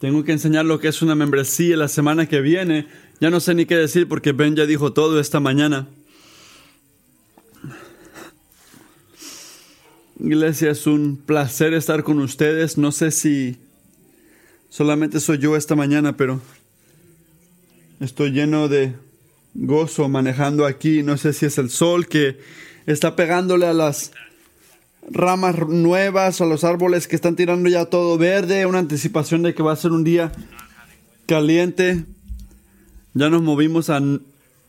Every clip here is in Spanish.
Tengo que enseñar lo que es una membresía la semana que viene. Ya no sé ni qué decir porque Ben ya dijo todo esta mañana. Iglesia, es un placer estar con ustedes. No sé si solamente soy yo esta mañana, pero estoy lleno de gozo manejando aquí. No sé si es el sol que está pegándole a las ramas nuevas, a los árboles que están tirando ya todo verde, una anticipación de que va a ser un día caliente. Ya nos movimos a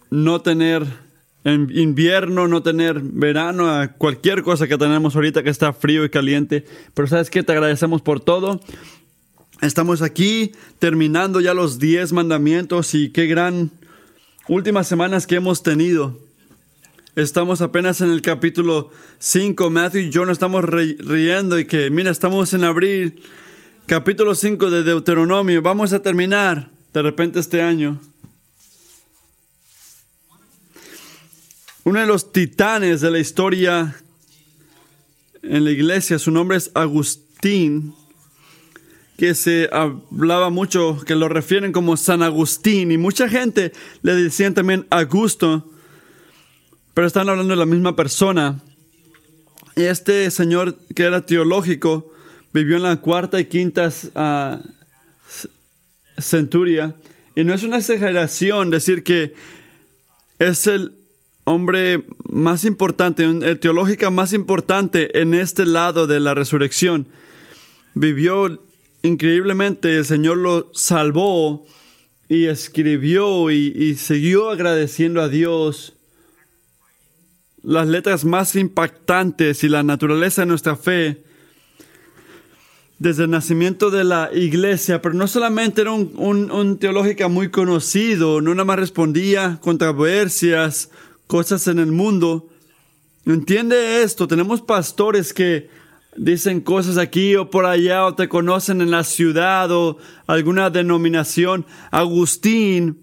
no tener invierno, no tener verano, a cualquier cosa que tenemos ahorita que está frío y caliente. Pero sabes que te agradecemos por todo. Estamos aquí terminando ya los 10 mandamientos y qué gran últimas semanas que hemos tenido. Estamos apenas en el capítulo 5. Matthew y yo estamos riendo y que, mira, estamos en abril, capítulo 5 de Deuteronomio. Vamos a terminar de repente este año. Uno de los titanes de la historia en la iglesia, su nombre es Agustín, que se hablaba mucho, que lo refieren como San Agustín, y mucha gente le decían también Augusto pero están hablando de la misma persona. Este señor que era teológico vivió en la cuarta y quinta uh, centuria. Y no es una exageración decir que es el hombre más importante, el teológico más importante en este lado de la resurrección. Vivió increíblemente, el Señor lo salvó y escribió y siguió agradeciendo a Dios las letras más impactantes y la naturaleza de nuestra fe desde el nacimiento de la iglesia, pero no solamente era un, un, teológico muy conocido, no nada más respondía controversias, cosas en el mundo. Entiende esto, tenemos pastores que dicen cosas aquí o por allá o te conocen en la ciudad o alguna denominación. Agustín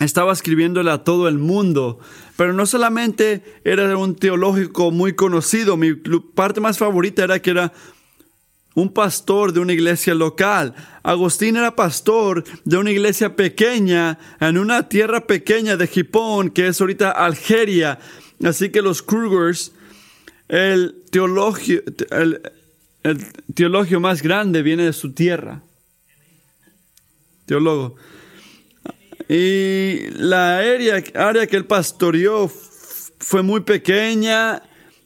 estaba escribiéndole a todo el mundo. Pero no solamente era un teológico muy conocido, mi parte más favorita era que era un pastor de una iglesia local. Agustín era pastor de una iglesia pequeña en una tierra pequeña de Gipón, que es ahorita Algeria. Así que los Krugers, el teologio, el, el teologio más grande viene de su tierra. Teólogo. Y la área, área que él pastoreó fue muy pequeña.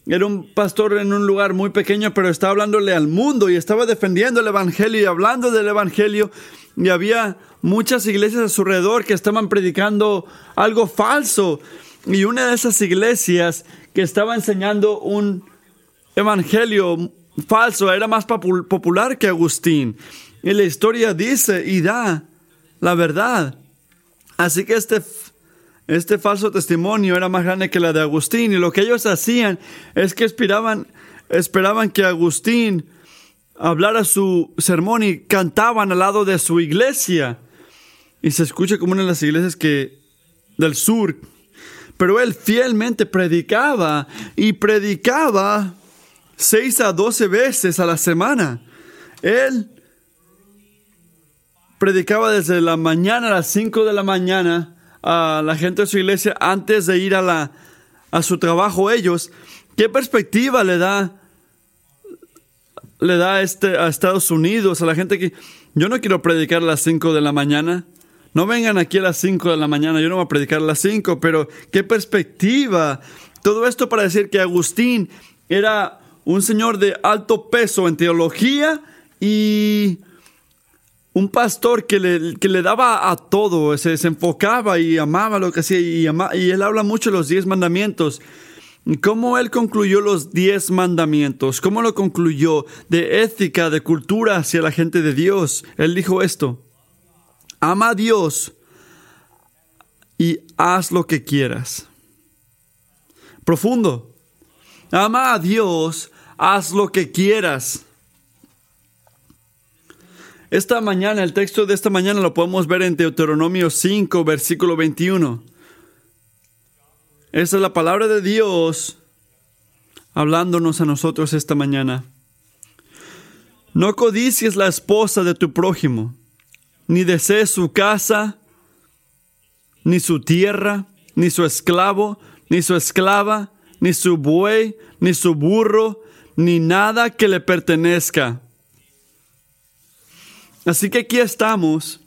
Era un pastor en un lugar muy pequeño, pero estaba hablándole al mundo y estaba defendiendo el Evangelio y hablando del Evangelio. Y había muchas iglesias a su alrededor que estaban predicando algo falso. Y una de esas iglesias que estaba enseñando un evangelio falso era más popular que Agustín. Y la historia dice y da la verdad. Así que este, este falso testimonio era más grande que la de Agustín y lo que ellos hacían es que esperaban, esperaban que Agustín hablara su sermón y cantaban al lado de su iglesia. Y se escucha como una de las iglesias que del sur. Pero él fielmente predicaba y predicaba seis a doce veces a la semana. Él predicaba desde la mañana a las 5 de la mañana a la gente de su iglesia antes de ir a, la, a su trabajo ellos. ¿Qué perspectiva le da, le da este, a Estados Unidos, a la gente que yo no quiero predicar a las 5 de la mañana? No vengan aquí a las 5 de la mañana, yo no voy a predicar a las 5, pero qué perspectiva. Todo esto para decir que Agustín era un señor de alto peso en teología y un pastor que le, que le daba a todo, se, enfocaba y amaba lo que hacía y, y él habla mucho de los diez mandamientos. ¿Cómo él concluyó los diez mandamientos? ¿Cómo lo concluyó? De ética, de cultura hacia la gente de Dios. Él dijo esto. Ama a Dios y haz lo que quieras. Profundo. Ama a Dios, haz lo que quieras. Esta mañana, el texto de esta mañana lo podemos ver en Deuteronomio 5, versículo 21. Esa es la palabra de Dios hablándonos a nosotros esta mañana. No codicies la esposa de tu prójimo, ni desees su casa, ni su tierra, ni su esclavo, ni su esclava, ni su buey, ni su burro, ni nada que le pertenezca. Así que aquí estamos,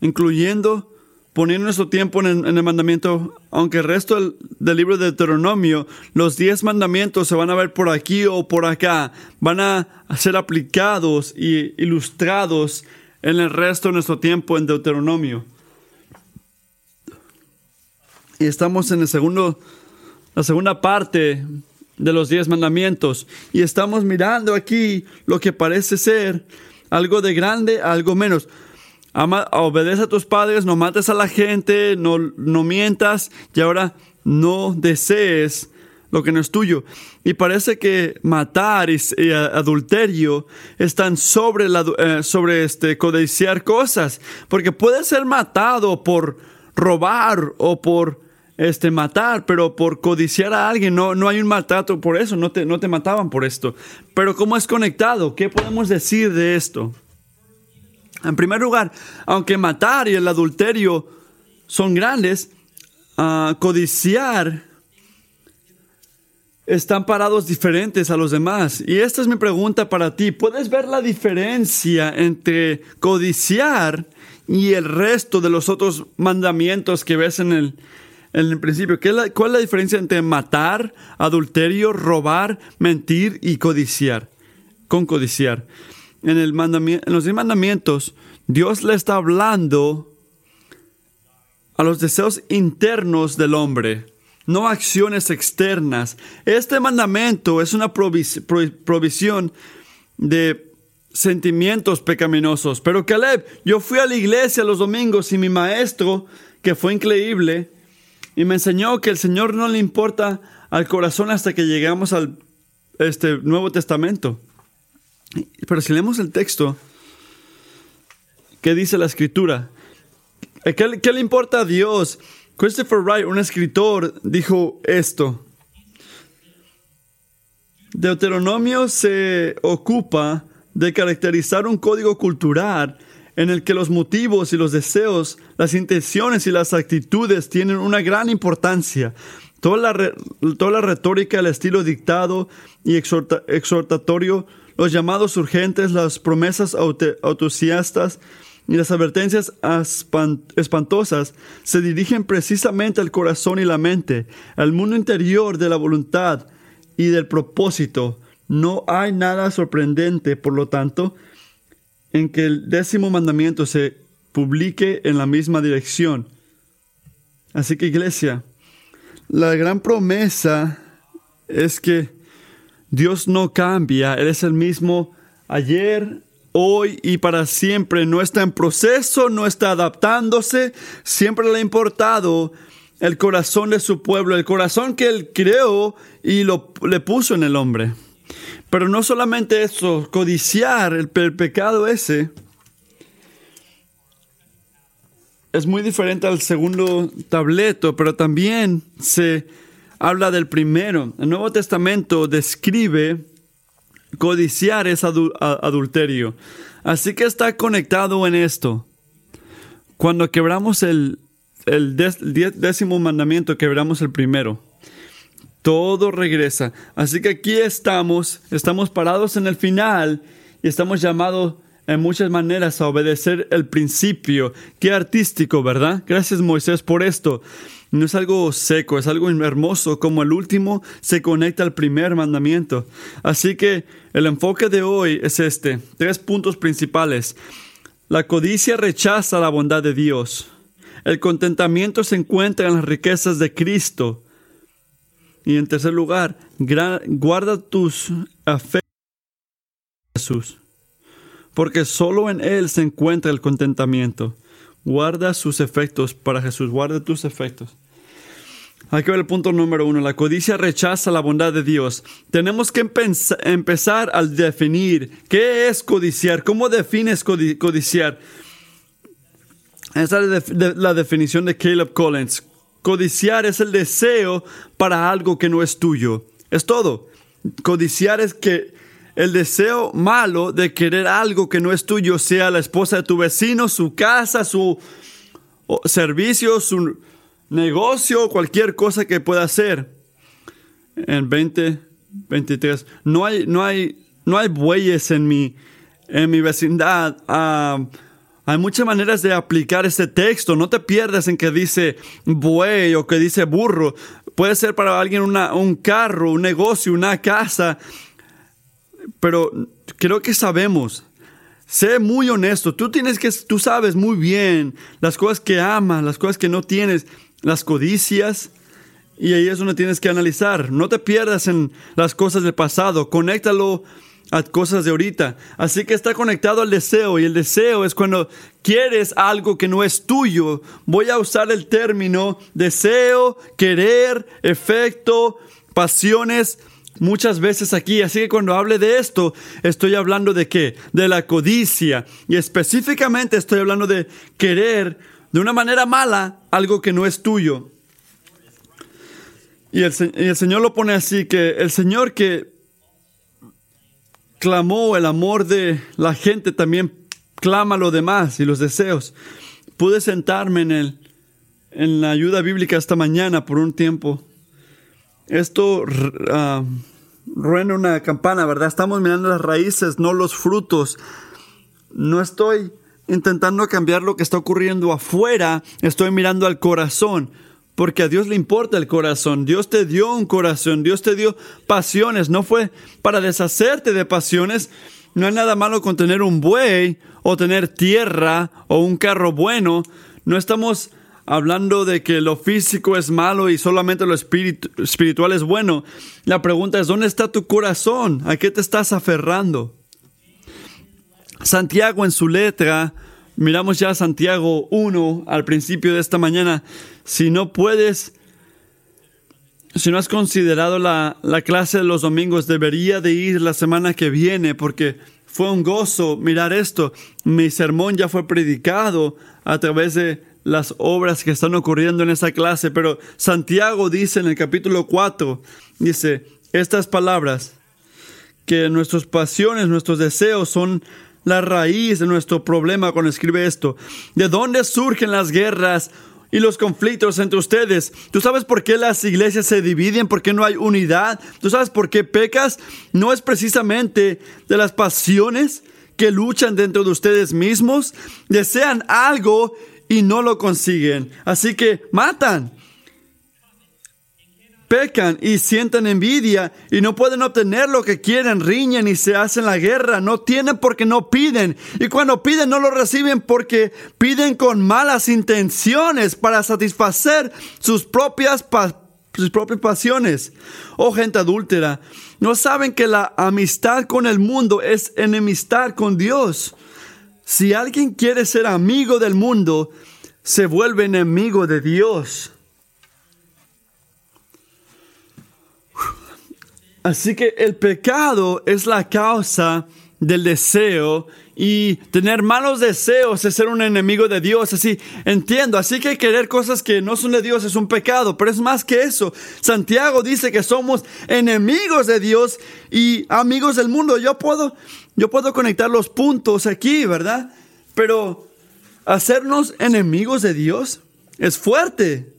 incluyendo poniendo nuestro tiempo en el, mandamiento, aunque el resto del, libro de Deuteronomio, los diez mandamientos se van a ver por aquí o por acá, van a ser aplicados y ilustrados en el resto de nuestro tiempo en Deuteronomio. Y estamos en el segundo, la segunda parte de los diez mandamientos. Y estamos mirando aquí lo que parece ser algo de grande, algo menos. obedece a tus padres, no mates a la gente, no, no mientas y ahora no desees lo que no es tuyo. Y parece que matar y, adulterio están sobre, la, eh, sobre este, codiciar cosas, porque puede ser matado por robar o por este, matar, pero por codiciar a alguien, no, no hay un maltrato por eso, no te, no te mataban por esto. Pero ¿cómo es conectado? ¿Qué podemos decir de esto? En primer lugar, aunque matar y el adulterio son grandes, uh, codiciar están parados diferentes a los demás. Y esta es mi pregunta para ti. ¿Puedes ver la diferencia entre codiciar y el resto de los otros mandamientos que ves en el, en el principio. ¿Cuál es la diferencia entre matar, adulterio, robar, mentir y codiciar? Con codiciar. En, el en los diez mandamientos, Dios le está hablando a los deseos internos del hombre, no acciones externas. Este mandamiento es una provisión de sentimientos pecaminosos. Pero Caleb, yo fui a la iglesia los domingos y mi maestro, que fue increíble, y me enseñó que el Señor no le importa al corazón hasta que llegamos al este, Nuevo Testamento. Pero si leemos el texto, ¿qué dice la escritura? ¿Qué, ¿Qué, le importa a Dios? Christopher Wright, un escritor, dijo esto. Deuteronomio se ocupa de caracterizar un código cultural en el que los motivos y los deseos, las intenciones y las actitudes tienen una gran importancia. Toda la, toda la retórica, el estilo dictado y exhortatorio, los llamados urgentes, las promesas entusiastas y las advertencias espantosas se dirigen precisamente al corazón y la mente, al mundo interior de la voluntad y del propósito. No hay nada sorprendente, por lo tanto, en que el décimo mandamiento se publique en la misma dirección. Así que iglesia, la gran promesa es que Dios no cambia, Él es el mismo ayer, hoy y para siempre. No está en proceso, no está adaptándose, siempre le ha importado el corazón de su pueblo, el corazón que Él creó y lo, le puso en el hombre. Pero no solamente eso, codiciar el, pecado ese es muy diferente al segundo tableto, pero también se habla del primero. El Nuevo Testamento describe codiciar ese adulterio. Así que está conectado en esto. Cuando quebramos el décimo mandamiento, quebramos el primero. Todo regresa. Así que aquí estamos, estamos parados en el final y estamos llamados en muchas maneras a obedecer el principio. Qué artístico, ¿verdad? Gracias Moisés por esto. No es algo seco, es algo hermoso, como el último se conecta al primer mandamiento. Así que el enfoque de hoy es este. Tres puntos principales. La codicia rechaza la bondad de Dios. El contentamiento se encuentra en las riquezas de Cristo. Y en tercer lugar, guarda tus afectos Jesús, porque solo en Él se encuentra el contentamiento. Guarda sus efectos para Jesús, guarda tus efectos. Que ver el punto número uno. La codicia rechaza la bondad de Dios. Tenemos que empezar al definir qué es codiciar, cómo defines codiciar. Esa es la definición de Caleb Collins. Codiciar es el deseo para algo que no es tuyo. Es todo. Codiciar es que el deseo malo de querer algo que no es tuyo, sea la esposa de tu vecino, su casa, su servicio, su negocio, cualquier cosa que pueda hacer. En 2023, no hay, no hay, no hay bueyes en mi, en mi vecindad. Ah, hay muchas maneras de aplicar este texto. No te pierdas en que dice buey o que dice burro. Puede ser para alguien un carro, un negocio, una casa. Pero creo que sabemos. Sé muy honesto. Tú tienes que, tú sabes muy bien las cosas que amas, las cosas que no tienes, las codicias. Y ahí es donde tienes que analizar. No te pierdas en las cosas del pasado. Conéctalo a cosas de ahorita. Así que está conectado al deseo y el deseo es cuando quieres algo que no es tuyo. Voy a usar el término deseo, querer, efecto, pasiones muchas veces aquí. Así que cuando hable de esto, estoy hablando de qué? De la codicia. Y específicamente estoy hablando de querer de una manera mala algo que no es tuyo. Y el, y el Señor lo pone así, que el Señor que clamó el amor de la gente, también clama lo demás y los deseos. Pude sentarme en, el, en la ayuda bíblica esta mañana por un tiempo. Esto uh, una campana, ¿verdad? Estamos mirando las raíces, no los frutos. No estoy intentando cambiar lo que está ocurriendo afuera, estoy mirando al corazón. Porque a Dios le importa el corazón. Dios te dio un corazón. Dios te dio pasiones. No fue para deshacerte de pasiones. No hay nada malo con tener un buey o tener tierra o un carro bueno. No estamos hablando de que lo físico es malo y solamente lo espiritual es bueno. La pregunta es, ¿dónde está tu corazón? ¿A qué te estás aferrando? Santiago en su letra Miramos ya Santiago 1 al principio de esta mañana. Si no puedes, si no has considerado la, la clase de los domingos, debería de ir la semana que viene porque fue un gozo mirar esto. Mi sermón ya fue predicado a través de las obras que están ocurriendo en esa clase, pero Santiago dice en el capítulo 4, dice estas palabras, que nuestras pasiones, nuestros deseos son la raíz de nuestro problema cuando escribe esto. ¿De dónde surgen las guerras y los conflictos entre ustedes? ¿Tú sabes por qué las iglesias se dividen? ¿Por qué no hay unidad? ¿Tú sabes por qué pecas? No es precisamente de las pasiones que luchan dentro de ustedes mismos. Desean algo y no lo consiguen. Así que matan pecan y sienten envidia y no pueden obtener lo que quieren, riñen y se hacen la guerra, no tienen porque no piden y cuando piden no lo reciben porque piden con malas intenciones para satisfacer sus propias, sus propias pasiones. Oh gente adúltera, no saben que la amistad con el mundo es enemistad con Dios. Si alguien quiere ser amigo del mundo, se vuelve enemigo de Dios. Así que el pecado es la causa del deseo y tener malos deseos es ser un enemigo de Dios. Así entiendo. Así que querer cosas que no son de Dios es un pecado, pero es más que eso. Santiago dice que somos enemigos de Dios y amigos del mundo. Yo puedo, yo puedo conectar los puntos aquí, ¿verdad? Pero hacernos enemigos de Dios es fuerte.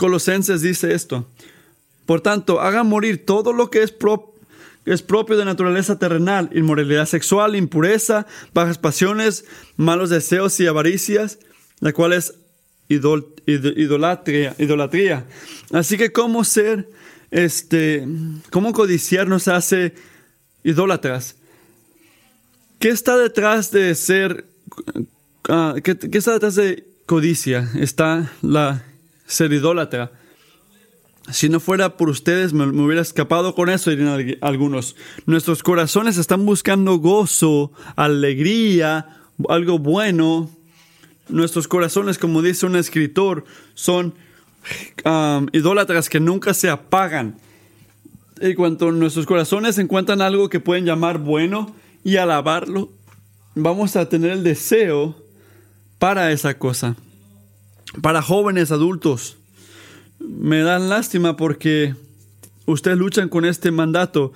Colosenses dice esto. Por tanto, hagan morir todo lo que es, es propio de naturaleza terrenal, inmoralidad sexual, impureza, bajas pasiones, malos deseos y avaricias, la cual es idolatría, idolatría. Así que cómo ser, este, cómo codiciar nos hace idólatras. ¿Qué está detrás de ser, ah, qué está detrás de codicia? Está la ser idólatra. Si no fuera por ustedes, me, hubiera escapado con eso, dirían algunos. Nuestros corazones están buscando gozo, alegría, algo bueno. Nuestros corazones, como dice un escritor, son um, idólatras que nunca se apagan. Y cuando nuestros corazones encuentran algo que pueden llamar bueno y alabarlo, vamos a tener el deseo para esa cosa para jóvenes adultos. Me dan lástima porque Ustedes luchan con este mandato.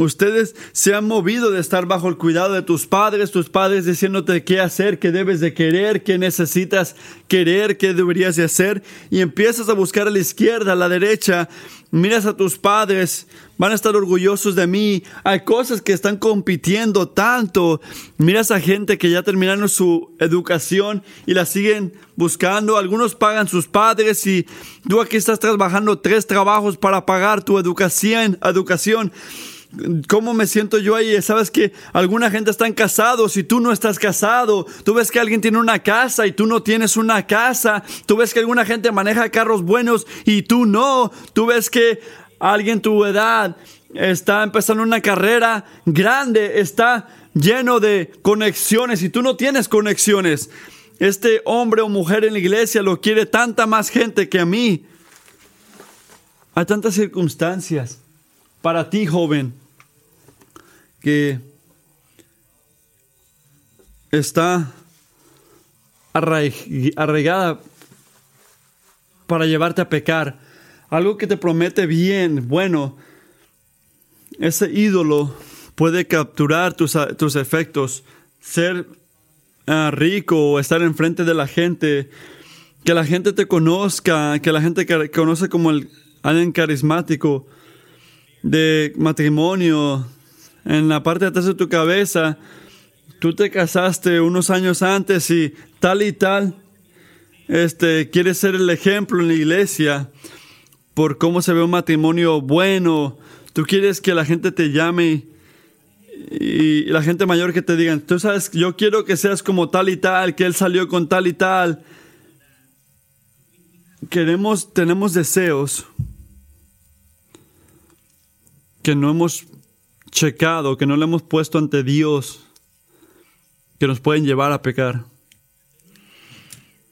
Ustedes se han movido de estar bajo el cuidado de tus padres, tus padres diciéndote qué hacer, qué debes de querer, qué necesitas querer, qué deberías de hacer, y empiezas a buscar a la izquierda, a la derecha, miras a tus padres, van a estar orgullosos de mí, hay cosas que están compitiendo tanto, miras a gente que ya terminaron su educación y la siguen buscando, algunos pagan sus padres y tú aquí estás trabajando tres trabajos para pagar tu educación, educación ¿Cómo me siento yo ahí? Sabes que alguna gente está casados y tú no estás casado. Tú ves que alguien tiene una casa y tú no tienes una casa. Tú ves que alguna gente maneja carros buenos y tú no. Tú ves que alguien tu edad está empezando una carrera grande, está lleno de conexiones y tú no tienes conexiones. Este hombre o mujer en la iglesia lo quiere tanta más gente que a mí. Hay tantas circunstancias para ti, joven, que está arraigada para llevarte a pecar. Algo que te promete bien, bueno, ese ídolo puede capturar tus, tus efectos, ser uh, rico, estar enfrente de la gente, que la gente te conozca, que la gente conoce como el, alguien carismático de matrimonio, en la parte de atrás de tu cabeza, tú te casaste unos años antes y tal y tal, este, quieres ser el ejemplo en la iglesia por cómo se ve un matrimonio bueno, tú quieres que la gente te llame y, la gente mayor que te digan, tú sabes, yo quiero que seas como tal y tal, que él salió con tal y tal. Queremos, tenemos deseos que no hemos checado, que no le hemos puesto ante Dios, que nos pueden llevar a pecar.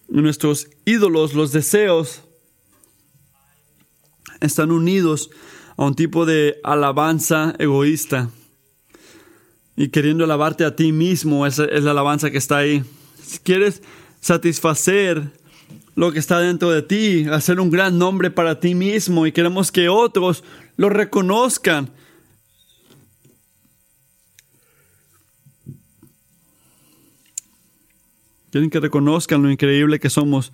Nuestros ídolos, los deseos, están unidos a un tipo de alabanza egoísta. Y queriendo alabarte a ti mismo, esa es la alabanza que está ahí. Si quieres satisfacer lo que está dentro de ti, hacer un gran nombre para ti mismo y queremos que otros lo reconozcan. Quieren que reconozcan lo increíble que somos.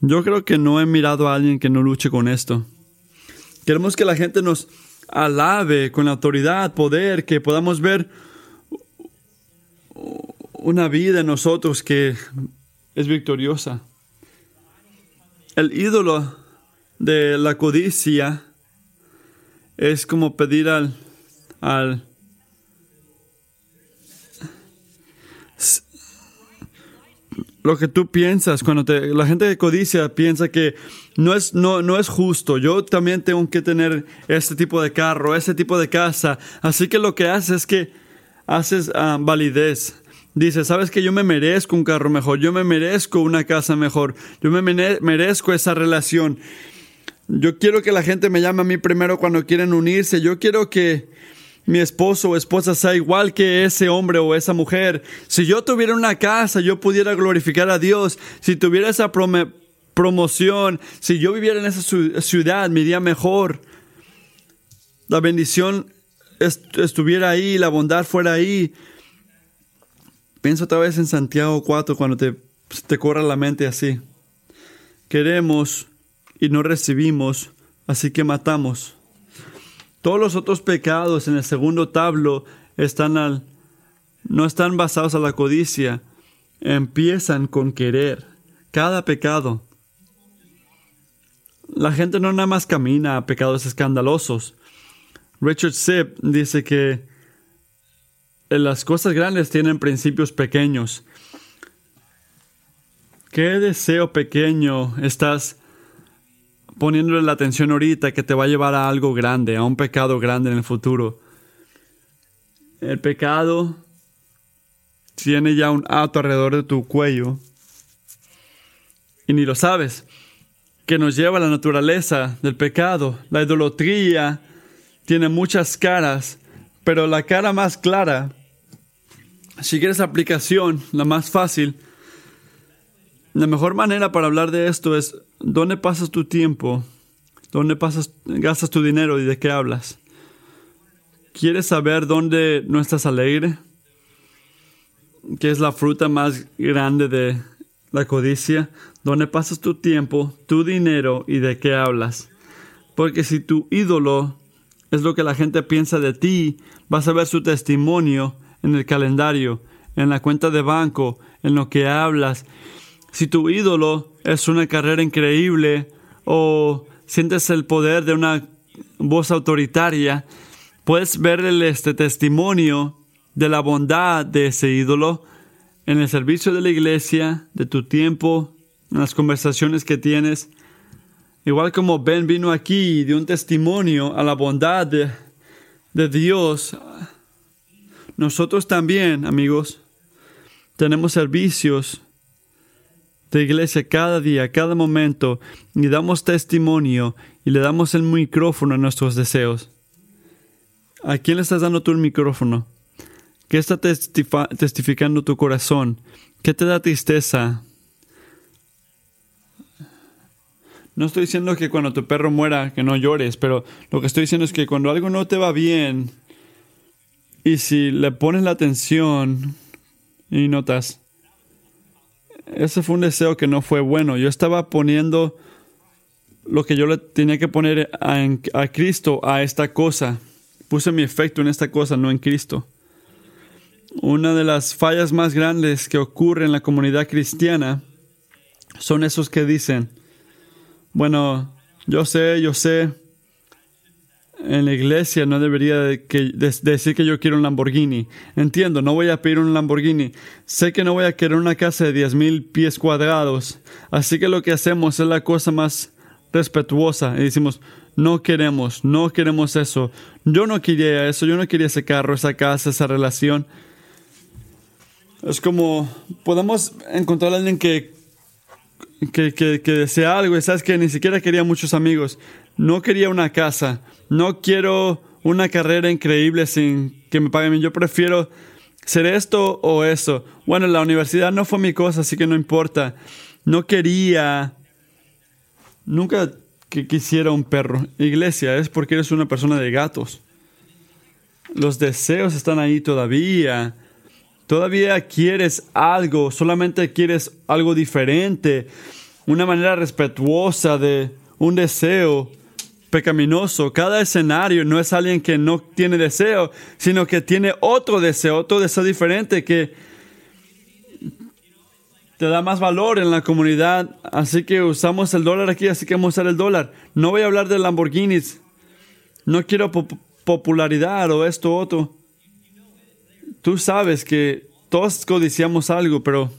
Yo creo que no he mirado a alguien que no luche con esto. Queremos que la gente nos alabe con autoridad, poder, que podamos ver una vida en nosotros que es victoriosa. El ídolo de la codicia es como pedir al, al lo que tú piensas cuando te, la gente de codicia piensa que no es, no, no es justo. Yo también tengo que tener este tipo de carro, este tipo de casa. Así que lo que haces es que haces ah, validez. Dice, sabes que yo me merezco un carro mejor, yo me merezco una casa mejor, yo me merezco esa relación. Yo quiero que la gente me llame a mí primero cuando quieren unirse. Yo quiero que mi esposo o esposa sea igual que ese hombre o esa mujer. Si yo tuviera una casa, yo pudiera glorificar a Dios. Si tuviera esa promoción, si yo viviera en esa ciudad, me iría mejor. La bendición estuviera ahí, la bondad fuera ahí. Pienso otra vez en Santiago 4 cuando te, te corra la mente así. Queremos y no recibimos, así que matamos. Todos los otros pecados en el segundo tablo están al, no están basados a la codicia, empiezan con querer. Cada pecado. La gente no nada más camina a pecados escandalosos. Richard Sipp dice que las cosas grandes tienen principios pequeños. ¿Qué deseo pequeño estás poniéndole la atención ahorita que te va a llevar a algo grande, a un pecado grande en el futuro. El pecado tiene ya un ato alrededor de tu cuello y ni lo sabes, que nos lleva a la naturaleza del pecado. La idolatría tiene muchas caras, pero la cara más clara, si quieres aplicación, la más fácil, la mejor manera para hablar de esto es, ¿dónde pasas tu tiempo ¿Dónde pasas, gastas tu dinero y de qué hablas? ¿Quieres saber dónde no estás alegre? ¿Qué es la fruta más grande de la codicia? ¿Dónde pasas tu tiempo, tu dinero y de qué hablas? Porque si tu ídolo es lo que la gente piensa de ti, vas a ver su testimonio en el calendario, en la cuenta de banco, en lo que hablas. Si tu ídolo es una carrera increíble o sientes el poder de una voz autoritaria, puedes ver este testimonio de la bondad de ese ídolo en el servicio de la iglesia, de tu tiempo, en las conversaciones que tienes. Igual como Ben vino aquí y dio un testimonio a la bondad de, de Dios, nosotros también, amigos, tenemos servicios iglesia cada día, cada momento, y damos testimonio y le damos el micrófono a nuestros deseos. ¿A quién le estás dando tú el micrófono? ¿Qué está testificando tu corazón? ¿Qué te da tristeza? No estoy diciendo que cuando tu perro muera que no llores, pero lo que estoy diciendo es que cuando algo no te va bien y si le pones la atención y notas, ese fue un deseo que no fue bueno. Yo estaba poniendo lo que yo le tenía que poner a, a Cristo a esta cosa. Puse mi efecto en esta cosa, no en Cristo. Una de las fallas más grandes que ocurre en la comunidad cristiana son esos que dicen, bueno, yo sé, yo sé, en la iglesia no debería decir que yo quiero un Lamborghini. Entiendo, no voy a pedir un Lamborghini. Sé que no voy a querer una casa de 10.000 pies cuadrados. Así que lo que hacemos es la cosa más respetuosa. Y decimos, no queremos, no queremos eso. Yo no quería eso, yo no quería ese carro, esa casa, esa relación. Es como, podemos encontrar a alguien que, que, que, que desea algo y sabes que ni siquiera quería muchos amigos. No quería una casa no quiero una carrera increíble sin que me paguen. Yo prefiero ser esto o eso. Bueno, la universidad no fue mi cosa, así que no importa. No quería, nunca que quisiera un perro. Iglesia, es porque eres una persona de gatos. Los deseos están ahí todavía. Todavía quieres algo, solamente quieres algo diferente, una manera respetuosa de un deseo pecaminoso. Cada escenario no es alguien que no tiene deseo, sino que tiene otro deseo, otro deseo diferente que te da más valor en la comunidad. Así que usamos el dólar aquí, así que vamos a usar el dólar. No voy a hablar de Lamborghinis. No quiero popularidad o esto o otro. Tú sabes que todos codiciamos algo, pero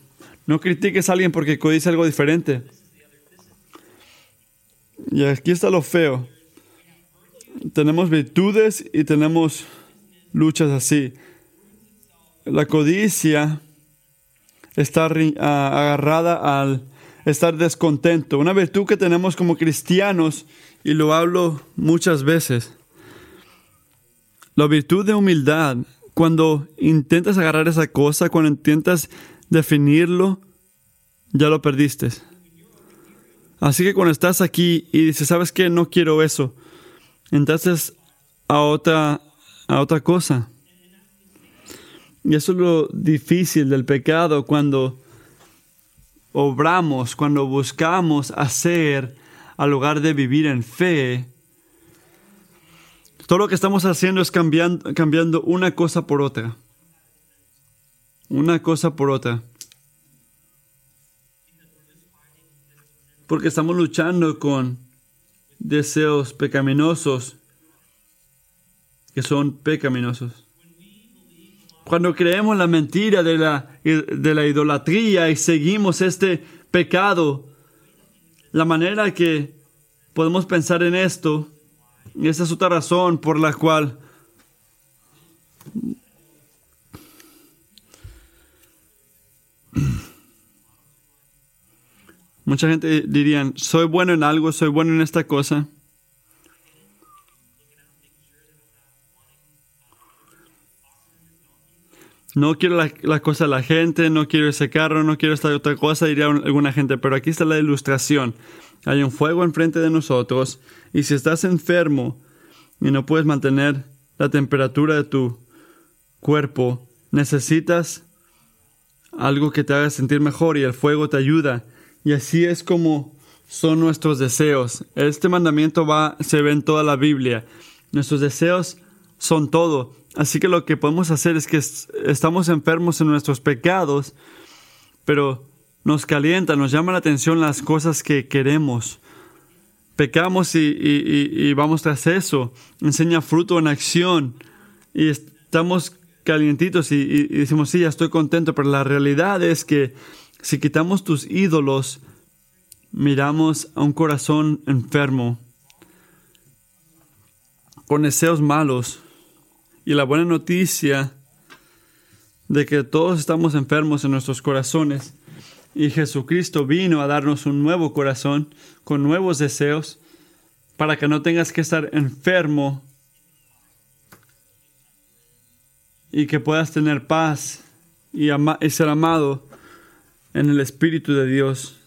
no critiques a alguien porque codicia algo diferente. Y aquí está lo feo tenemos virtudes y tenemos luchas así. La codicia está agarrada al estar descontento. Una virtud que tenemos como cristianos, y lo hablo muchas veces. La virtud de humildad, cuando intentas agarrar esa cosa, cuando intentas definirlo, ya lo perdiste. Así que cuando estás aquí y dices, ¿sabes qué? No quiero eso entonces a otra, a otra cosa. Y eso es lo difícil del pecado cuando obramos, cuando buscamos hacer al lugar de vivir en fe. Todo lo que estamos haciendo es cambiando, cambiando una cosa por otra. Una cosa por otra. Porque estamos luchando con deseos pecaminosos que son pecaminosos. Cuando creemos la mentira de la, de la idolatría y seguimos este pecado, la manera que podemos pensar en esto, y esa es otra razón por la cual Mucha gente diría, soy bueno en algo, soy bueno en esta cosa. no quiero la, cosa de la gente, no quiero ese carro, no quiero esta otra cosa, diría alguna gente, pero aquí está la ilustración. Hay un fuego enfrente de nosotros y si estás enfermo y no puedes mantener la temperatura de tu cuerpo, necesitas algo que te haga sentir mejor y el fuego te ayuda. Y así es como son nuestros deseos. Este mandamiento va, se ve en toda la Biblia. Nuestros deseos son todo. Así que lo que podemos hacer es que estamos enfermos en nuestros pecados, pero nos calienta, nos llama la atención las cosas que queremos. Pecamos y, vamos tras eso. Enseña fruto en acción. Y estamos calientitos y, y decimos, sí, ya estoy contento, pero la realidad es que si quitamos tus ídolos, miramos a un corazón enfermo, con deseos malos. Y la buena noticia de que todos estamos enfermos en nuestros corazones y Jesucristo vino a darnos un nuevo corazón con nuevos deseos para que no tengas que estar enfermo y que puedas tener paz y, ser amado en el Espíritu de Dios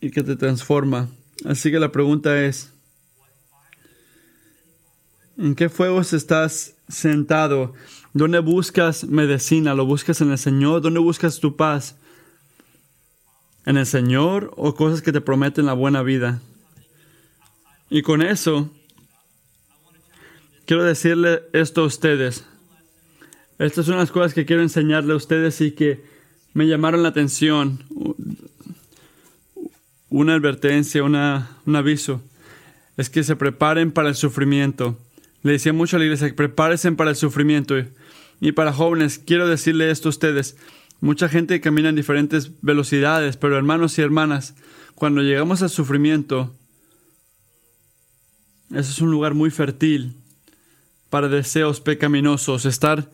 y que te transforma. Así que la pregunta es, ¿en qué fuegos estás sentado? ¿Dónde buscas medicina? ¿Lo buscas en el Señor? ¿Dónde buscas tu paz? ¿En el Señor o cosas que te prometen la buena vida? Y con eso, quiero decirle esto a ustedes. Estas son las cosas que quiero enseñarle a ustedes y que me llamaron la atención una advertencia, una, un aviso, es que se preparen para el sufrimiento. Le decía mucho a la iglesia, prepárense para el sufrimiento. Y para jóvenes, quiero decirle esto a ustedes. Mucha gente camina en diferentes velocidades, pero hermanos y hermanas, cuando llegamos al sufrimiento, ese es un lugar muy fértil para deseos pecaminosos, estar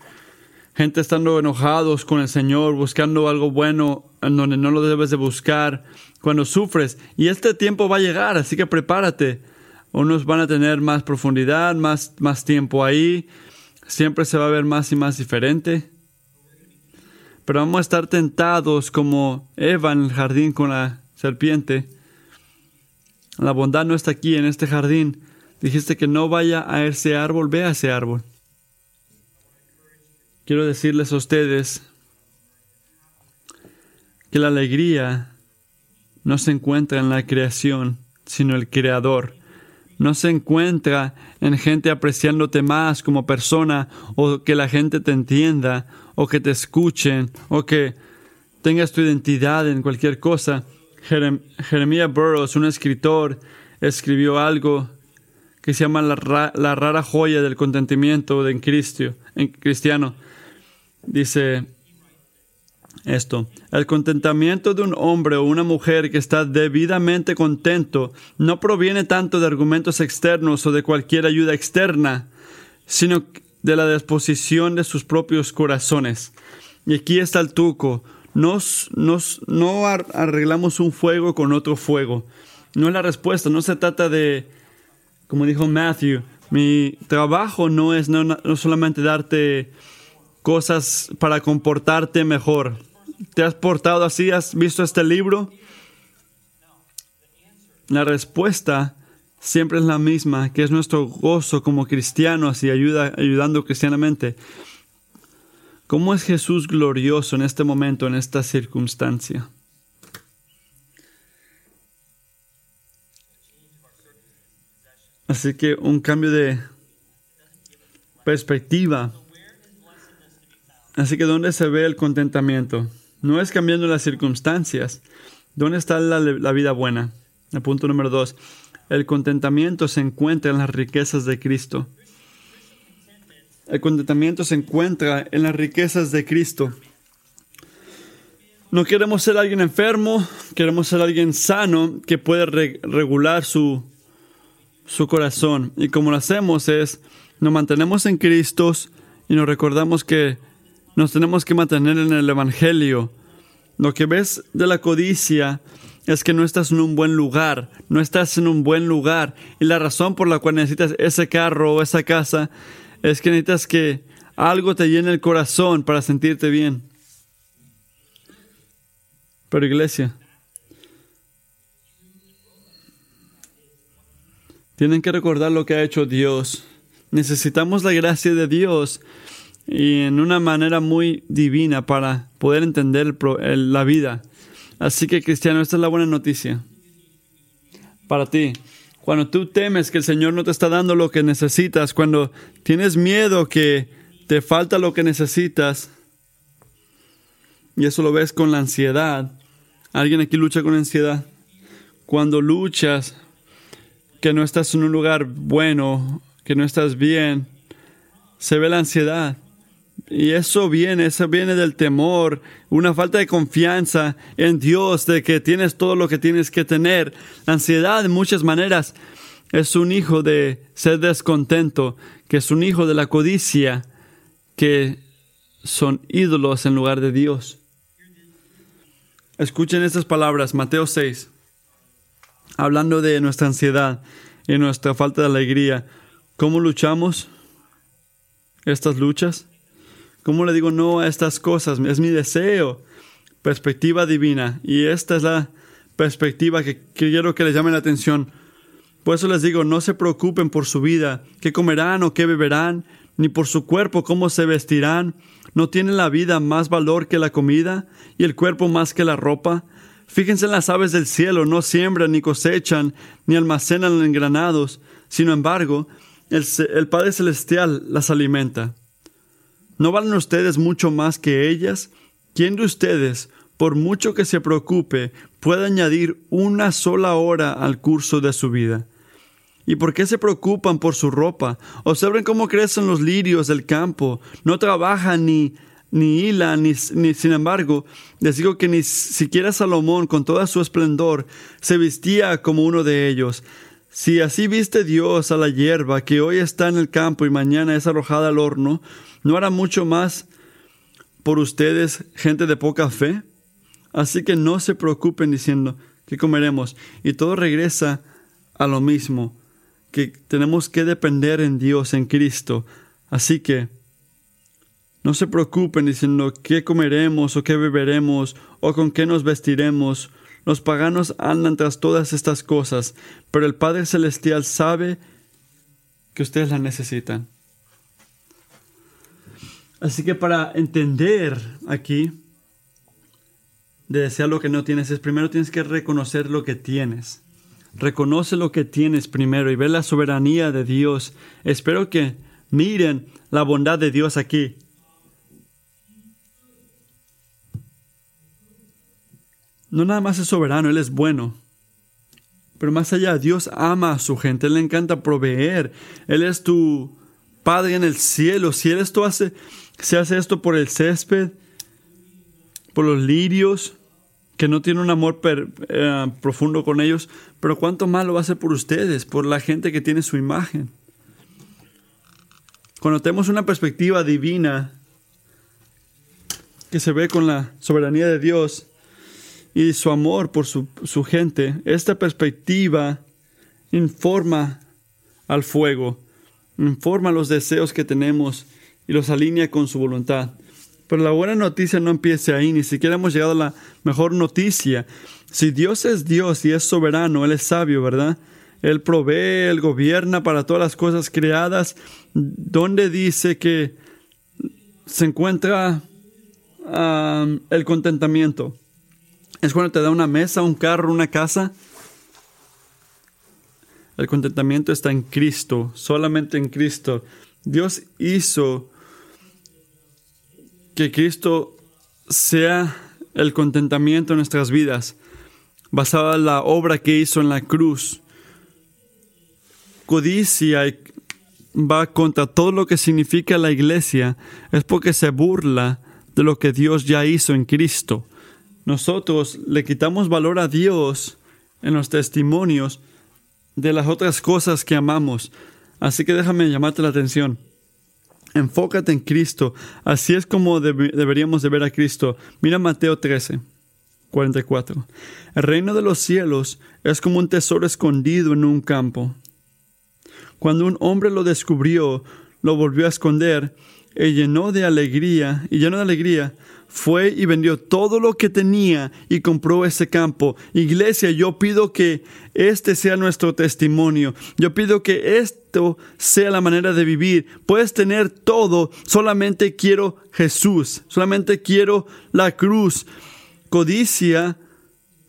gente estando enojados con el Señor, buscando algo bueno en donde no lo debes de buscar, cuando sufres. Y este tiempo va a llegar, así que prepárate. Unos van a tener más profundidad, más, más tiempo ahí. Siempre se va a ver más y más diferente. Pero vamos a estar tentados como Eva en el jardín con la serpiente. La bondad no está aquí en este jardín. Dijiste que no vaya a ese árbol, ve a ese árbol. Quiero decirles a ustedes que la alegría no se encuentra en la creación, sino el creador. No se encuentra en gente apreciándote más como persona o que la gente te entienda o que te escuchen o que tengas tu identidad en cualquier cosa. Jeremías Burroughs, un escritor, escribió algo que se llama la, rara joya del contentamiento en, Cristo, en cristiano. Dice, esto. El contentamiento de un hombre o una mujer que está debidamente contento no proviene tanto de argumentos externos o de cualquier ayuda externa, sino de la disposición de sus propios corazones. Y aquí está el nos, no arreglamos un fuego con otro fuego. No es la respuesta. No se trata de, como dijo Matthew, mi trabajo no es no solamente darte cosas para comportarte mejor. ¿Te has portado así? ¿Has visto este libro? La respuesta siempre es la misma, que es nuestro gozo como cristianos y ayuda, ayudando cristianamente. ¿Cómo es Jesús glorioso en este momento, en esta circunstancia? Así que un cambio de perspectiva Así que ¿dónde se ve el contentamiento? No es cambiando las circunstancias. ¿Dónde está la, vida buena? El punto número dos. El contentamiento se encuentra en las riquezas de Cristo. El contentamiento se encuentra en las riquezas de Cristo. No queremos ser alguien enfermo, queremos ser alguien sano que puede regular su, su corazón. Y como lo hacemos es, nos mantenemos en Cristo y nos recordamos que nos tenemos que mantener en el Evangelio. Lo que ves de la codicia es que no estás en un buen lugar, no estás en un buen lugar. Y la razón por la cual necesitas ese carro o esa casa es que necesitas que algo te llene el corazón para sentirte bien. Pero iglesia, tienen que recordar lo que ha hecho Dios. Necesitamos la gracia de Dios y en una manera muy divina para poder entender la vida. Así que cristiano, esta es la buena noticia para ti. Cuando tú temes que el Señor no te está dando lo que necesitas, cuando tienes miedo que te falta lo que necesitas, y eso lo ves con la ansiedad. ¿Alguien aquí lucha con ansiedad? Cuando luchas que no estás en un lugar bueno, que no estás bien, se ve la ansiedad. Y eso viene, eso viene del temor, una falta de confianza en Dios, de que tienes todo lo que tienes que tener. La ansiedad, de muchas maneras, es un hijo de ser descontento, que es un hijo de la codicia, que son ídolos en lugar de Dios. Escuchen estas palabras, Mateo 6, hablando de nuestra ansiedad y nuestra falta de alegría. ¿Cómo luchamos estas luchas? ¿Cómo le digo no a estas cosas? Es mi deseo. Perspectiva divina. Y esta es la perspectiva que quiero que les llame la atención. Por eso les digo, no se preocupen por su vida, qué comerán o qué beberán, ni por su cuerpo, cómo se vestirán. ¿No tiene la vida más valor que la comida y el cuerpo más que la ropa? Fíjense en las aves del cielo, no siembran, ni cosechan, ni almacenan en granados. Sin embargo, el Padre Celestial las alimenta. ¿No valen ustedes mucho más que ellas? ¿Quién de ustedes, por mucho que se preocupe, puede añadir una sola hora al curso de su vida? ¿Y por qué se preocupan por su ropa? Observen cómo crecen los lirios del campo. No trabajan ni, ni hilan, ni, ni, sin embargo, les digo que ni siquiera Salomón, con toda su esplendor, se vestía como uno de ellos. Si así viste Dios a la hierba que hoy está en el campo y mañana es arrojada al horno, ¿No hará mucho más por ustedes, gente de poca fe? Así que no se preocupen diciendo, ¿qué comeremos? Y todo regresa a lo mismo, que tenemos que depender en Dios, en Cristo. Así que no se preocupen diciendo, ¿qué comeremos o qué beberemos o con qué nos vestiremos? Los paganos andan tras todas estas cosas, pero el Padre Celestial sabe que ustedes las necesitan. Así que para entender aquí de desear lo que no tienes, es primero tienes que reconocer lo que tienes. Reconoce lo que tienes primero y ve la soberanía de Dios. Espero que miren la bondad de Dios aquí. No nada más es soberano, Él es bueno. Pero más allá, Dios ama a su gente, Él le encanta proveer. Él es tu Padre en el cielo. Si Él esto hace, se hace esto por el césped, por los lirios, que no tiene un amor eh, profundo con ellos, pero cuánto más lo va a hacer por ustedes, por la gente que tiene su imagen. Cuando tenemos una perspectiva divina que se ve con la soberanía de Dios y su amor por su, su gente, esta perspectiva informa al fuego, informa los deseos que tenemos y los alinea con su voluntad. Pero la buena noticia no empieza ahí, ni siquiera hemos llegado a la mejor noticia. Si Dios es Dios y es soberano, Él es sabio, ¿verdad? Él provee, Él gobierna para todas las cosas creadas. ¿Dónde dice que se encuentra el contentamiento? ¿Es cuando te da una mesa, un carro, una casa? El contentamiento está en Cristo, solamente en Cristo. Dios hizo que Cristo sea el contentamiento en nuestras vidas, basado en la obra que hizo en la cruz. Codicia va contra todo lo que significa la iglesia, es porque se burla de lo que Dios ya hizo en Cristo. Nosotros le quitamos valor a Dios en los testimonios de las otras cosas que amamos. Así que déjame llamarte la atención. Enfócate en Cristo. Así es como deberíamos de ver a Cristo. Mira Mateo 13, 44. El reino de los cielos es como un tesoro escondido en un campo. Cuando un hombre lo descubrió, lo volvió a esconder llenó de alegría, y lleno de alegría, fue y vendió todo lo que tenía y compró ese campo. Iglesia, yo pido que este sea nuestro testimonio. Yo pido que esto sea la manera de vivir. Puedes tener todo, solamente quiero Jesús, solamente quiero la cruz. Codicia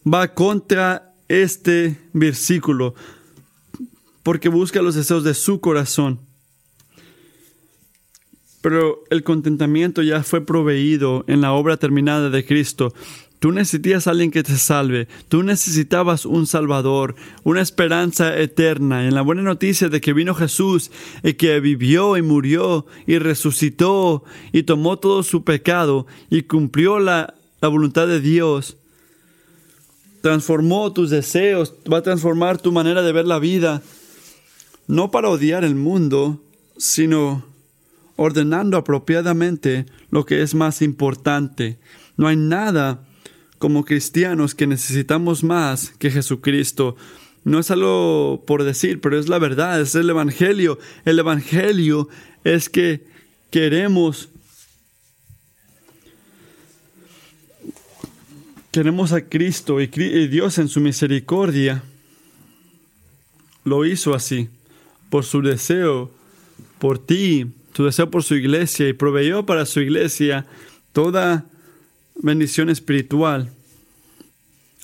va contra este versículo porque busca los deseos de su corazón pero el contentamiento ya fue proveído en la obra terminada de Cristo. Tú necesitas a alguien que te salve, tú necesitabas un Salvador, una esperanza eterna. En la buena noticia de que vino Jesús y que vivió y murió y resucitó y tomó todo su pecado y cumplió la, la voluntad de Dios, transformó tus deseos, va a transformar tu manera de ver la vida, no para odiar el mundo, sino ordenando apropiadamente lo que es más importante. No hay nada como cristianos que necesitamos más que Jesucristo. No es algo por decir, pero es la verdad, es el Evangelio. El Evangelio es que queremos queremos a Cristo y Dios en su misericordia lo hizo así, por su deseo, por ti, tu deseo por su iglesia y proveyó para su iglesia toda bendición espiritual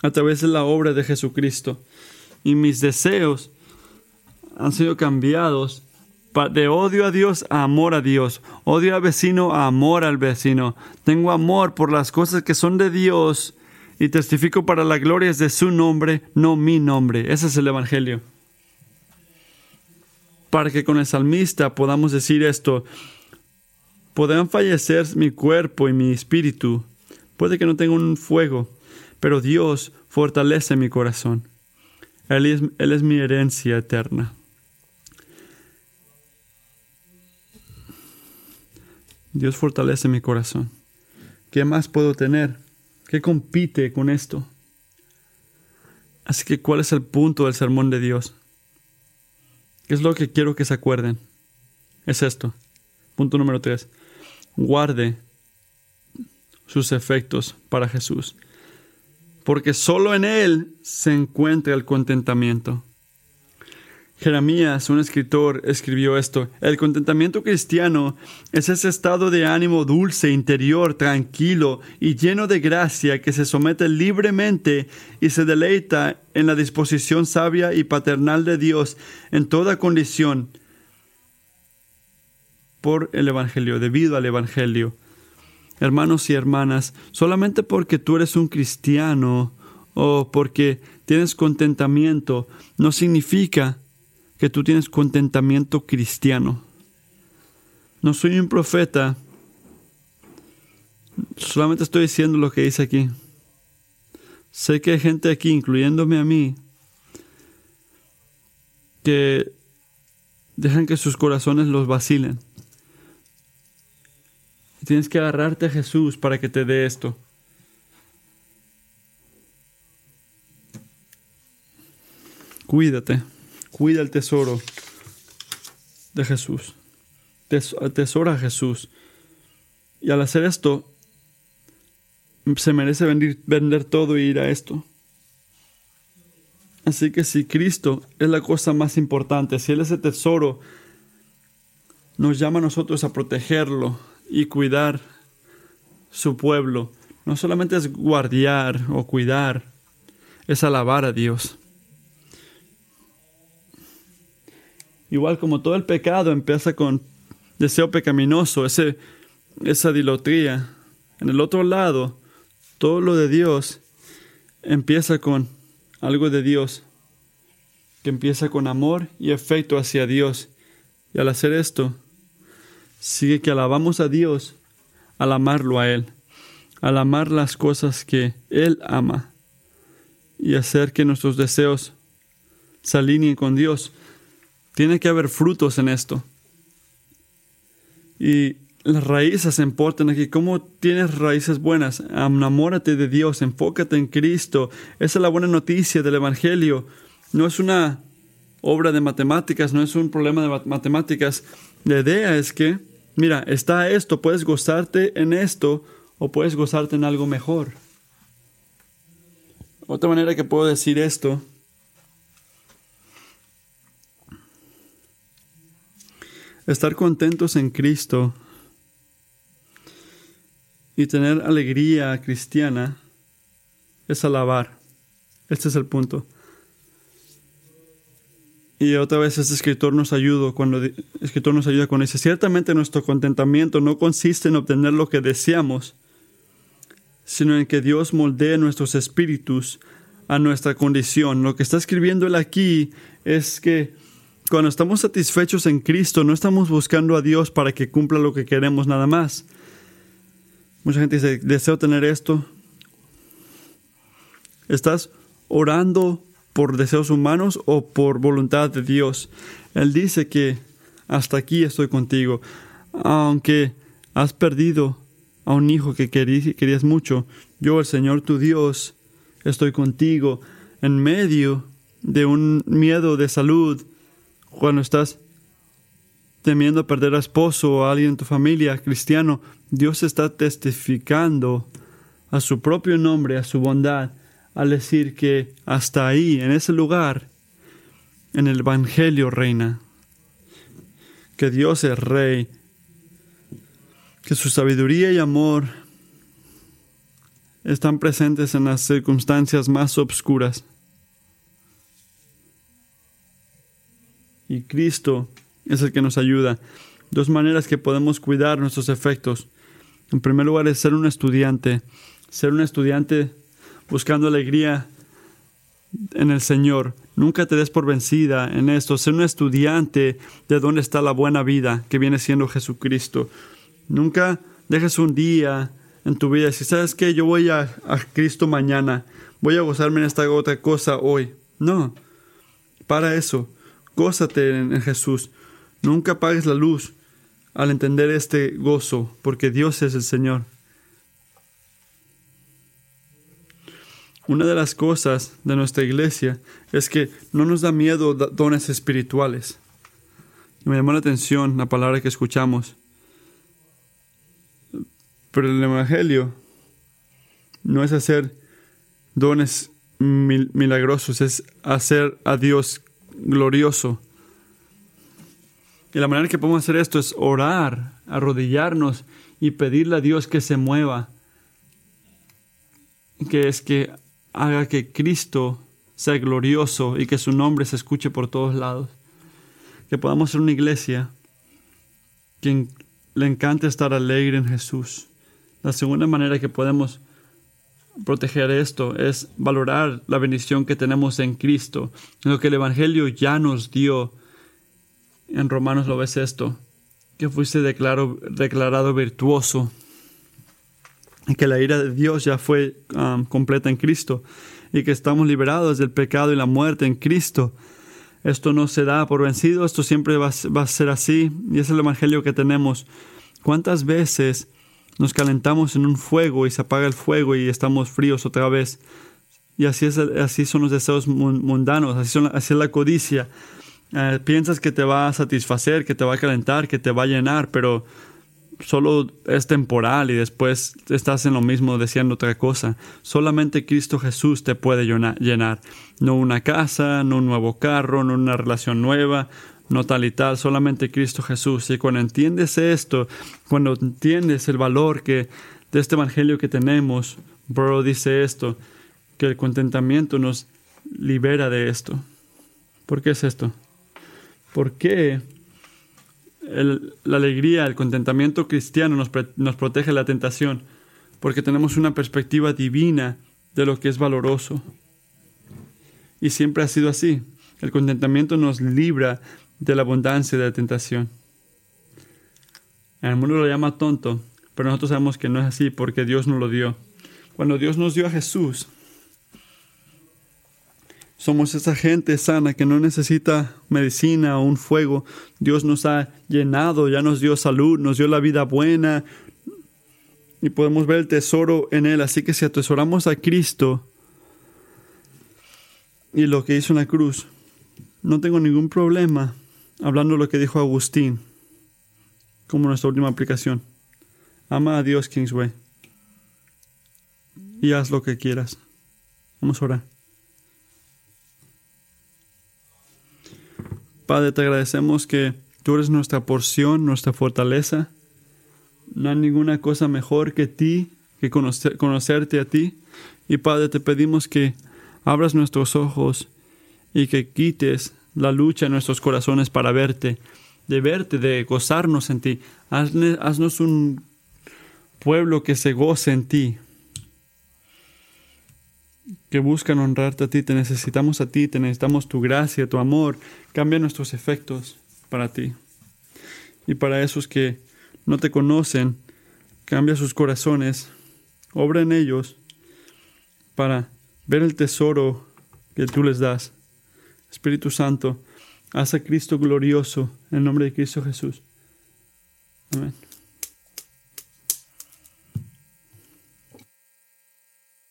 a través de la obra de Jesucristo. Y mis deseos han sido cambiados de odio a Dios a amor a Dios, odio al vecino a amor al vecino. Tengo amor por las cosas que son de Dios y testifico para la gloria de su nombre, no mi nombre. Ese es el Evangelio para que con el salmista podamos decir esto, podrán fallecer mi cuerpo y mi espíritu, puede que no tenga un fuego, pero Dios fortalece mi corazón. Él es, él es mi herencia eterna. Dios fortalece mi corazón. ¿Qué más puedo tener? ¿Qué compite con esto? Así que, ¿cuál es el punto del sermón de Dios? ¿Qué es lo que quiero que se acuerden? Es esto. Punto número tres. Guarde sus efectos para Jesús. Porque solo en Él se encuentra el contentamiento. Jeremías, un escritor, escribió esto. El contentamiento cristiano es ese estado de ánimo dulce, interior, tranquilo y lleno de gracia que se somete libremente y se deleita en la disposición sabia y paternal de Dios en toda condición por el Evangelio, debido al Evangelio. Hermanos y hermanas, solamente porque tú eres un cristiano o porque tienes contentamiento, no significa que tú tienes contentamiento cristiano. No soy un profeta, solamente estoy diciendo lo que dice aquí. Sé que hay gente aquí, incluyéndome a mí, que dejan que sus corazones los vacilen. Tienes que agarrarte a Jesús para que te dé esto. Cuídate. Cuida el tesoro de Jesús. Tesora a Jesús. Y al hacer esto, se merece vender, todo y ir a esto. Así que si Cristo es la cosa más importante, si Él es el tesoro, nos llama a nosotros a protegerlo y cuidar su pueblo. No solamente es guardiar o cuidar, es alabar a Dios. Igual como todo el pecado empieza con deseo pecaminoso, ese, esa dilotría. En el otro lado, todo lo de Dios empieza con algo de Dios, que empieza con amor y afecto hacia Dios. Y al hacer esto, sigue que alabamos a Dios al amarlo a Él, al amar las cosas que Él ama y hacer que nuestros deseos se alineen con Dios. Tiene que haber frutos en esto. Y las raíces importan aquí. ¿Cómo tienes raíces buenas? Enamórate de Dios, enfócate en Cristo. Esa es la buena noticia del Evangelio. No es una obra de matemáticas, no es un problema de matemáticas. La idea es que, mira, está esto, puedes gozarte en esto o puedes gozarte en algo mejor. Otra manera que puedo decir esto estar contentos en Cristo y tener alegría cristiana es alabar. Este es el punto. Y otra vez este escritor nos ayuda cuando escritor nos ayuda dice, ciertamente nuestro contentamiento no consiste en obtener lo que deseamos, sino en que Dios moldee nuestros espíritus a nuestra condición. Lo que está escribiendo él aquí es que cuando estamos satisfechos en Cristo, no estamos buscando a Dios para que cumpla lo que queremos nada más. Mucha gente dice, deseo tener esto. ¿Estás orando por deseos humanos o por voluntad de Dios. Él dice que hasta aquí estoy contigo. Aunque has perdido a un hijo que querías mucho, yo, el Señor tu Dios, estoy contigo en medio de un miedo de salud, cuando estás temiendo perder a esposo o a alguien en tu familia cristiano, Dios está testificando a su propio nombre, a su bondad, al decir que hasta ahí, en ese lugar, en el Evangelio reina, que Dios es rey, que su sabiduría y amor están presentes en las circunstancias más obscuras. Y Cristo es el que nos ayuda. Dos maneras que podemos cuidar nuestros efectos. En primer lugar es ser un estudiante. Ser un estudiante buscando alegría en el Señor. Nunca te des por vencida en esto. Sé un estudiante de dónde está la buena vida que viene siendo Jesucristo. Nunca dejes un día en tu vida. Si sabes que yo voy a, a Cristo mañana, voy a gozarme en esta otra cosa hoy. No, para eso, gózate en Jesús. Nunca apagues la luz al entender este gozo, porque Dios es el Señor. Una de las cosas de nuestra iglesia es que no nos da miedo dones espirituales. me llamó la atención la palabra que escuchamos. Pero el Evangelio no es hacer dones milagrosos, es hacer a Dios glorioso. Y la manera que podemos hacer esto es orar, arrodillarnos y pedirle a Dios que se mueva. Que es que haga que Cristo sea glorioso y que su nombre se escuche por todos lados. Que podamos ser una iglesia que le encanta estar alegre en Jesús. La segunda manera que podemos proteger esto es valorar la bendición que tenemos en Cristo, lo que el Evangelio ya nos dio. En Romanos lo ves esto, que fuiste declarado, declarado virtuoso y que la ira de Dios ya fue um, completa en Cristo y que estamos liberados del pecado y la muerte en Cristo. Esto no se da por vencido, esto siempre va, a ser así y es el Evangelio que tenemos. ¿Cuántas veces nos calentamos en un fuego y se apaga el fuego y estamos fríos otra vez? Y así, es, así son los deseos mundanos, así, así es la codicia. Eh, piensas que te va a satisfacer, que te va a calentar, que te va a llenar, pero solo es temporal y después estás en lo mismo deseando otra cosa. Solamente Cristo Jesús te puede llenar. No una casa, no un nuevo carro, no una relación nueva, no tal y tal, solamente Cristo Jesús. Y cuando entiendes esto, cuando entiendes el valor que de este evangelio que tenemos, Bro dice esto, que el contentamiento nos libera de esto. ¿Por qué es esto? ¿Por qué? la alegría, el contentamiento cristiano nos, nos protege de la tentación, porque tenemos una perspectiva divina de lo que es valoroso. Y siempre ha sido así. El contentamiento nos libra de la abundancia de la tentación. El mundo lo llama tonto, pero nosotros sabemos que no es así porque Dios nos lo dio. Cuando Dios nos dio a Jesús, somos esa gente sana que no necesita medicina o un fuego. Dios nos ha llenado, ya nos dio salud, nos dio la vida buena y podemos ver el tesoro en Él. Así que si atesoramos a Cristo y lo que hizo en la cruz, no tengo ningún problema hablando lo que dijo Agustín como nuestra última aplicación. Ama a Dios, Kingsway. Y haz lo que quieras. Vamos a orar. Padre, te agradecemos que tú eres nuestra porción, nuestra fortaleza. No hay ninguna cosa mejor que ti, que conocerte a ti. Y Padre, te pedimos que abras nuestros ojos y que quites la lucha en nuestros corazones para verte, de verte, de gozarnos en ti. Haznos un pueblo que se goce en ti, que buscan honrarte a ti, te necesitamos a ti, te necesitamos tu gracia, tu amor, cambia nuestros efectos para ti. Y para esos que no te conocen, cambia sus corazones, obra en ellos para ver el tesoro que tú les das. Espíritu Santo, haz a Cristo glorioso en nombre de Cristo Jesús. Amén.